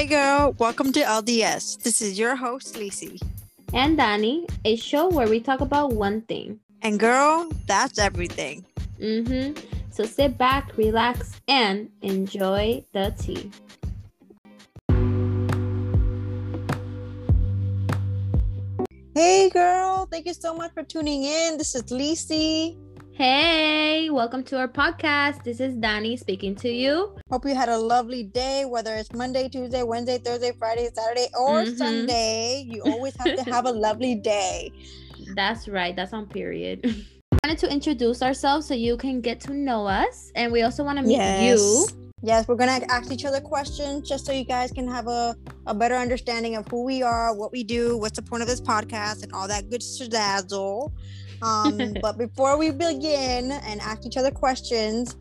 Hey girl, welcome to LDS. This is your host, Lacey. And Danny, a show where we talk about one thing. And girl, that's everything. Mm-hmm. So sit back, relax, and enjoy the tea. Hey girl, thank you so much for tuning in. This is Lacey. Hey, welcome to our podcast. This is Danny speaking to you. Hope you had a lovely day, whether it's Monday, Tuesday, Wednesday, Thursday, Friday, Saturday, or Mhm. Sunday. You always have to have a lovely day. That's right, that's on period. wanted to introduce ourselves so you can get to know us, and we also want to meet you. Yes, we're gonna ask each other questions just so you guys can have a, a better understanding of who we are, what we do, what's the point of this podcast, and all that good shazazzle. Um, but before we begin and ask each other questions,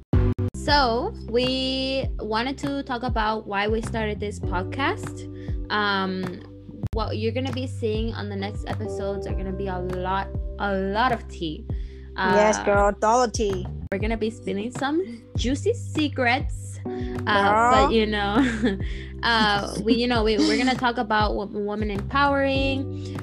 So, we wanted to talk about why we started this podcast. Um, what you're gonna be seeing on the next episodes are gonna be a lot, a lot of tea. yes, Uh, girl, dollar tea. We're gonna be spilling some juicy secrets, uh, but you know, uh, we you know we we're gonna talk about wo- woman empowering,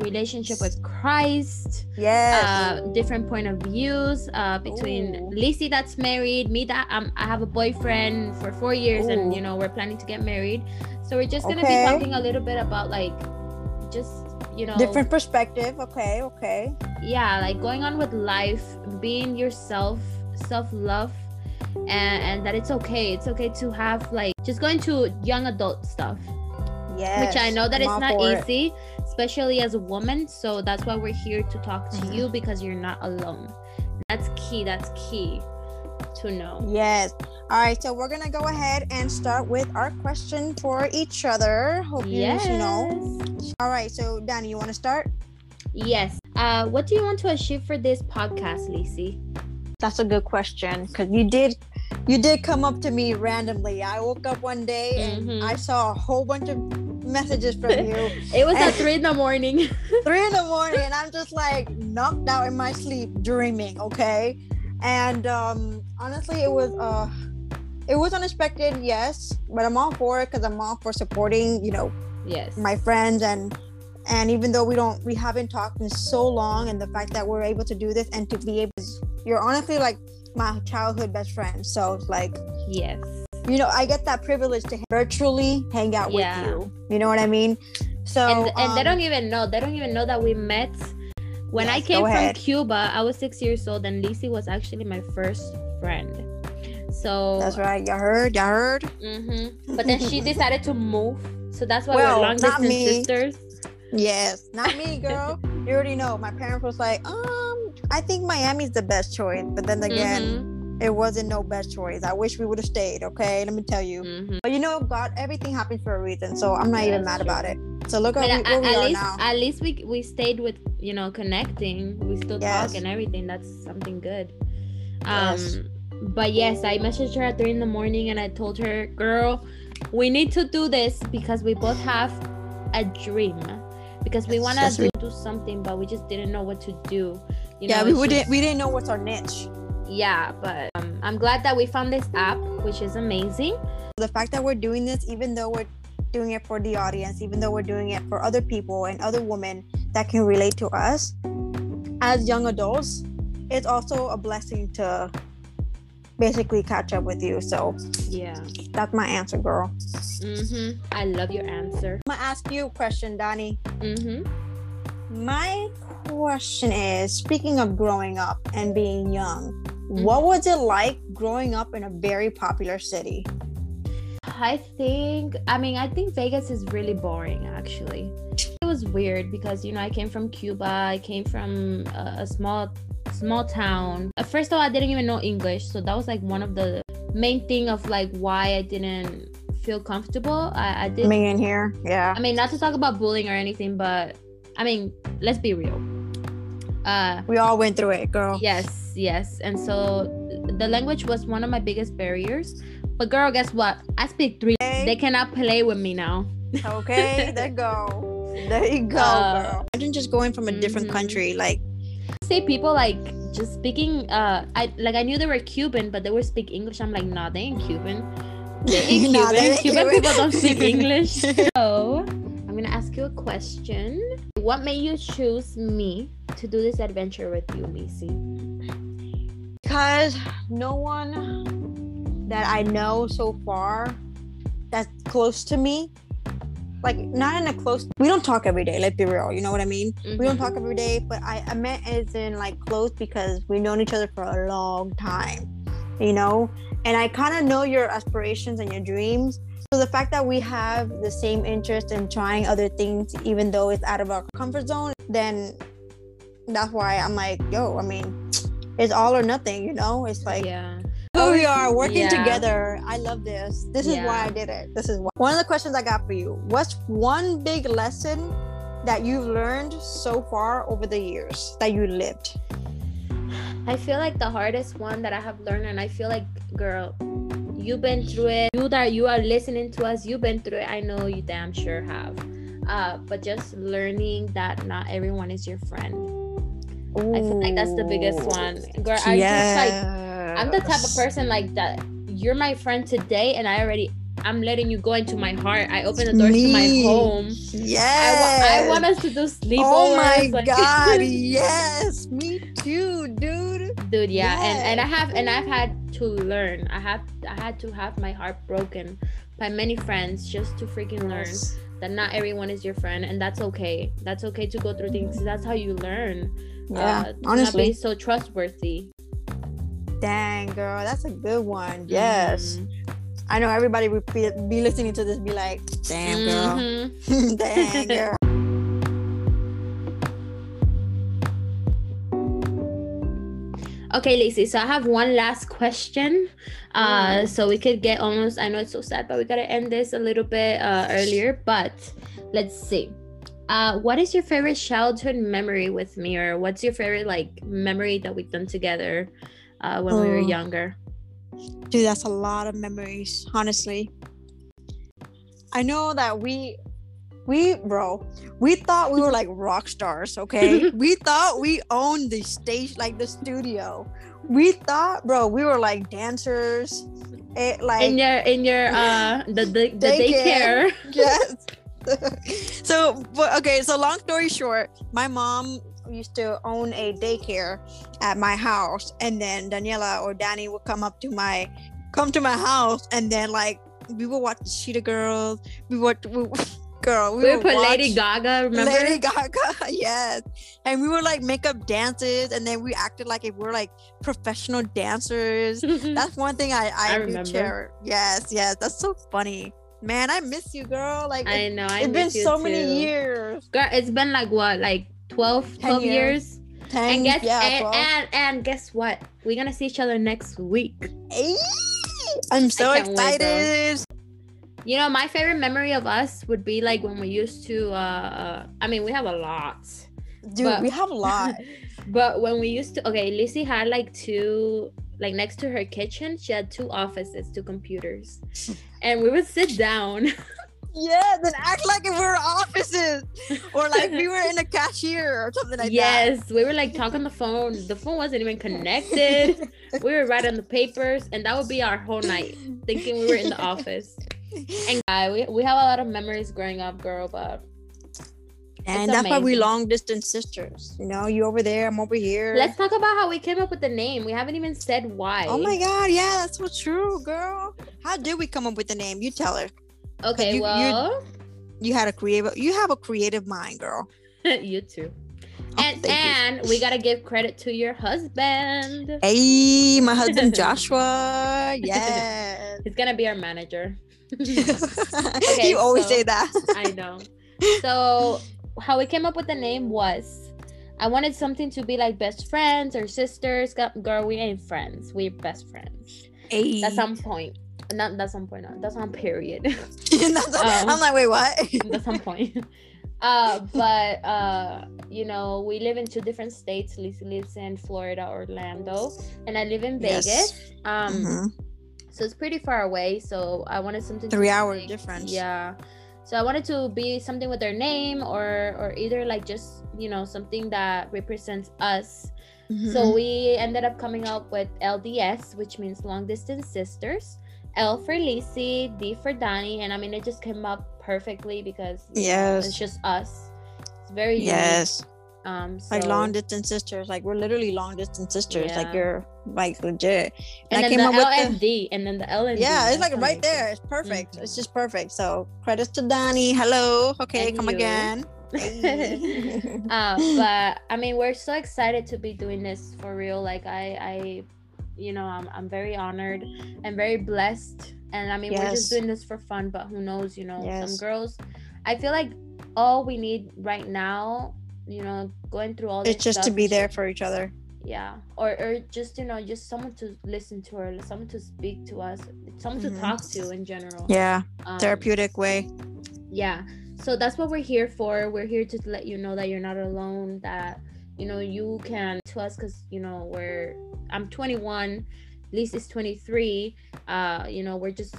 relationship with Christ, Yes. uh, different point of views uh, between Ooh. Lacey that's married, me that um, I have a boyfriend for four years, and you know we're planning to get married. So we're just gonna Okay. be talking a little bit about like just you know Different perspective. Okay, okay. yeah like going on with life being yourself self-love and, and that it's okay it's okay to have like just going to young adult stuff Yes. which i know that it's not easy. it. Easy especially as a woman so that's why we're here to talk to Mhm. you because you're not alone that's key that's key to know Yes. All right, so we're gonna go ahead and start with our question for each other. Hope yes you know. All right, so Danny, you want to start? yes uh what do you want to achieve for this podcast lacey That's a good question because you did, you did come up to me randomly. I woke up one day and Mhm. I saw a whole bunch of messages from you, it was at three in the morning. Three in the morning, and I'm just like knocked out in my sleep, dreaming. Okay, and um, honestly, it was uh, it was unexpected, yes, but I'm all for it because I'm all for supporting, you know, yes. my friends and and even though we don't we haven't talked in so long and the fact that we're able to do this and to be able to, you're honestly like my childhood best friend so it's like yes you know i get that privilege to virtually hang out Yeah. with you. You know what i mean? So and, and they um, don't even know they don't even know that we met. When i came from ahead. cuba i was six years old and lacey was actually my first friend. So that's right. You heard you heard. Mhm. but then she decided to move. So that's why Well, we're long distance me. sisters. Yes not me girl. You already know. My parents was like um i think miami's the best choice. But then again Mhm, it wasn't no best choice i wish we would have stayed okay let me tell you mhm. But you know, God, everything happens for a reason. So I'm not Yeah, even mad true. about it. So look at, we, at, we at least now. at least we we stayed with you know connecting we still Yes. talk and everything that's something good um Yes. but yes i messaged her at three in the morning and i told her girl we need to do this because we both have a dream because we want to yes, do, we- do something but we just didn't know what to do you yeah, know, we, we just- didn't we didn't know what's our niche. Yeah but um, i'm glad that we found this app which is amazing The fact that we're doing this, even though we're doing it for the audience, even though we're doing it for other people and other women that can relate to us as young adults, it's also a blessing to basically catch up with you. So yeah that's my answer, girl. mm-hmm. i love your answer I'm gonna ask you a question, Donnie. mm-hmm. My question is speaking of growing up and being young, Mm-hmm. what was it like growing up in a very popular city? I think I mean I think Vegas is really boring actually. It was weird because you know I came from Cuba, I came from a, a small small town. First of all, I didn't even know English, so that was like one of the main thing of like why I didn't feel comfortable. I, I did Coming in here, yeah. I mean not to talk about bullying or anything, but I mean let's be real. Uh We all went through it, girl. Yes, yes. And so the language was one of my biggest barriers. But girl, guess what? I speak three. Okay. They cannot play with me now. Okay, there you go. There you go, Uh, girl. Imagine just going from a different mhm. country, like Say people like just speaking uh I like I knew they were Cuban, but they would speak English. I'm like, nah, they ain't Cuban. They in Nah, Cuban. they ain't Cuban Cuban. people don't speak English. So I'm gonna ask you a question. What made you choose me to do this adventure with you, Lacey? because no one that I know so far that's close to me, like not in a close. We don't talk every day. Let's be real. You know what I mean? We don't mm-hmm. talk every day, but I, I meant as in like close because we've known each other for a long time. You know, and I kind of know your aspirations and your dreams. So the fact that we have the same interest in trying other things, even though it's out of our comfort zone, then that's why I'm like, yo, I mean, it's all or nothing, you know? It's like yeah. who we are working Yeah. together. I love this. This is why I did it. This is why. One of the questions I got for you. What's one big lesson that you've learned so far over the years that you lived? I feel like the hardest one that I have learned, and I feel like, girl, you've been through it. You that you are listening to us, you've been through it. I know you damn sure have. Uh, but just learning that not everyone is your friend. I feel like that's the biggest one. Girl, I just like I'm the type of person like that. You're my friend today, and I already I'm letting you go into my heart. I open the doors to my Me. home. I, Yes. wa- I want us to do oh sleepovers. Oh my like- god, yes. Me too, dude. dude yeah and and i have and i've had to learn i have i had to have my heart broken by many friends just to freaking learn Yes. That not everyone is your friend and that's okay that's okay to go through things that's how you learn Yeah, uh, not honestly. be so trustworthy Dang, girl, that's a good one. Yes. Mhm. I know everybody would be, be listening to this be like, damn, girl. Mhm. Dang, girl. Okay lacey so i have one last question uh so we could get almost i know it's so sad but we gotta end this a little bit uh earlier but let's see uh what is your favorite childhood memory with me or what's your favorite like memory that we've done together uh when we were Oh. younger Dude, that's a lot of memories, honestly. I know that we we bro, we thought we were like rock stars, okay? we thought we owned the stage like the studio. We thought, bro, we were like dancers. It like in your in your uh the the, the Daycare. daycare yes. so, but okay. So, long story short, my mom used to own a daycare at my house, and then Daniela or Danny would come up to my come to my house, and then like we would watch the Cheetah Girls. We would, we, girl, we, we would put lady gaga remember Lady Gaga, yes. And we would like make up dances, and then we acted like if we we're like professional dancers. That's one thing I I, I do remember. cherish. Yes, yes, that's so funny. Man, I miss you, girl. Like i know I has been so too. many years. girl it's been like what like 12 12 years. years Ten, and guess yeah, and, and and guess what we're gonna see each other next week Ayy, I'm so can't wait, excited. You know my favorite memory of us would be like when we used to uh, uh i mean we have a lot Dude, But- we have a lot. but when we used to okay lizzie had like two like next to her kitchen she had two offices two computers. And we would sit down. Yeah, then act like if we were offices. Or like we were in a cashier or something like that. yes we were like talking on the phone. The phone wasn't even connected. We were writing the papers and that would be our whole night thinking we were in the office and uh, we, we have a lot of memories growing up girl but And that's why we amazing. long distance sisters. You know, you over there, I'm over here. let's talk about how we came up with the name we haven't even said why Oh my god, yeah, that's so true, girl. How did we come up with the name? You tell her. okay you- you- well You had a creative you have a creative mind, girl. you too Oh, and thank you. and we gotta give credit to your husband Hey, my husband Joshua. Yes. he's gonna be our manager you always so- say that. I know. So how we came up with the name was I wanted something to be like best friends or sisters. Girl, we ain't friends. We're best friends. Hey. That's on point. Not that's on point. No, that's on period. That's- um, I'm like, wait, what? that's some point. Uh, but uh, you know, we live in two different states. Lisa lives in Florida, Orlando, and I live in Yes. Vegas. Um, Mhm. So it's pretty far away. So I wanted something Three hour like- difference. Yeah. So I wanted to be something with their name or or either like just you know something that represents us. Mhm. So we ended up coming up with LDS, which means long distance sisters. L for Lacey, D for Danny, and I mean it just came up perfectly because you know, Yes. it's just us. It's very unique. Yes. Um, so, Like long distance sisters. Like we're literally long distance sisters. Like you're like legit. and I then came the up with the- and then the L. Yeah, it's like right there. It's perfect. Mhm. It's just perfect. So credits to Donnie. Hello. Okay, And come you. again. uh, but I mean, we're so excited to be doing this for real. Like I, I, you know, I'm, I'm very honored and very blessed. And I mean, we're just doing this for fun. But who knows? You know, some girls. I feel like all we need right now, you know, going through all this it's just to be there for each other. yeah, or or just you know, just someone to listen to or someone to speak to us, someone Mhm. to talk to in general. Yeah, Um, therapeutic way. yeah so that's what we're here for we're here to let you know that you're not alone that you know you can to us because you know we're i'm 21 Lisa's 23 uh you know we're just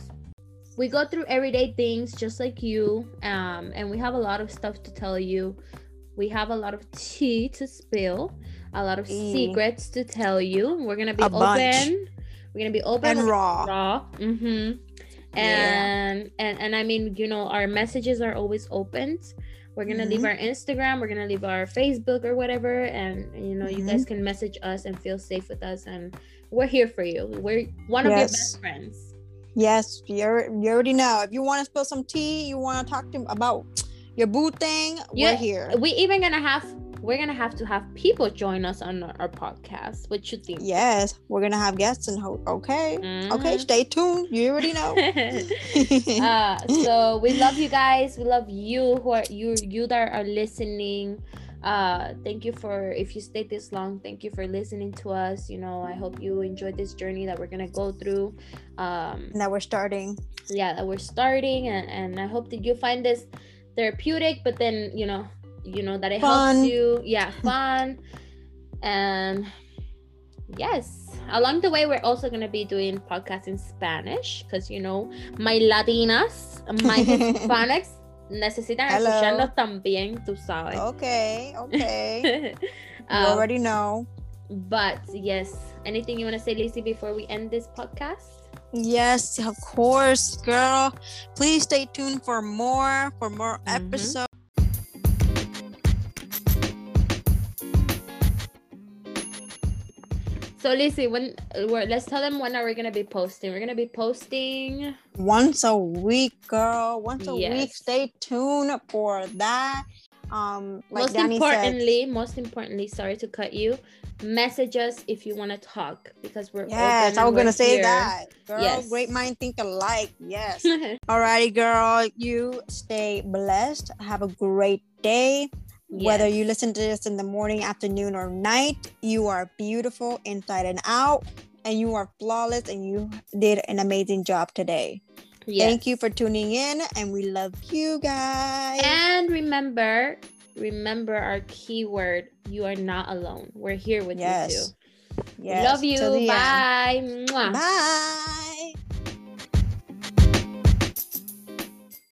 we go through everyday things just like you um and we have a lot of stuff to tell you we have a lot of tea to spill a lot of Mm. secrets to tell you we're gonna be A open bunch. we're gonna be open And raw. raw mm-hmm Yeah. and and and i mean you know our messages are always opened we're gonna leave Mhm. our instagram we're gonna leave our facebook or whatever and you know you Mm-hmm. guys can message us and feel safe with us and we're here for you we're one of your best friends Yes, you you already know. If you want to spill some tea, you want to talk to about your boo thing, Yeah, we're here. we even gonna have we're gonna have to have people join us on our, podcast what you think Yes, we're gonna have guests and ho- okay, okay, Mhm. stay tuned. You already know. uh, so we love you guys. We love you who are you you that are listening. Uh, thank you for if you stayed this long. Thank you for listening to us. You know, I hope you enjoyed this journey that we're gonna go through. Um, now we're starting. yeah, that we're starting, and and I hope that you find this therapeutic. But then you know, you know that it Fun. helps you. Yeah, fun. and yes, along the way, we're also gonna be doing podcasts in Spanish because you know my Latinas, my Hispanics necesitan Hello. también. Tú sabes. Okay, okay. you Um, already know. but yes, anything you want to say, Lacey, before we end this podcast? Yes, of course, girl. Please stay tuned for more for more Mhm. episodes. So, Lacey, when we're, let's tell them when are we gonna be posting? We're gonna be posting. Once a week, girl. Once a week. Stay tuned for that. Um, like most Danny said, importantly, most importantly, sorry to cut you. Message us if you want to talk because we're yes, I was gonna say here. that. Girl, Yes. great mind think alike. Yes. Alrighty, girl. You stay blessed. Have a great day. Whether you listen to this in the morning, afternoon, or night, you are beautiful inside and out, and you are flawless, and you did an amazing job today. Thank you for tuning in, and we love you guys. And remember, remember our keyword. You are not alone. We're here with you Yes. too. Yes, Love you. till the end. Bye. Bye.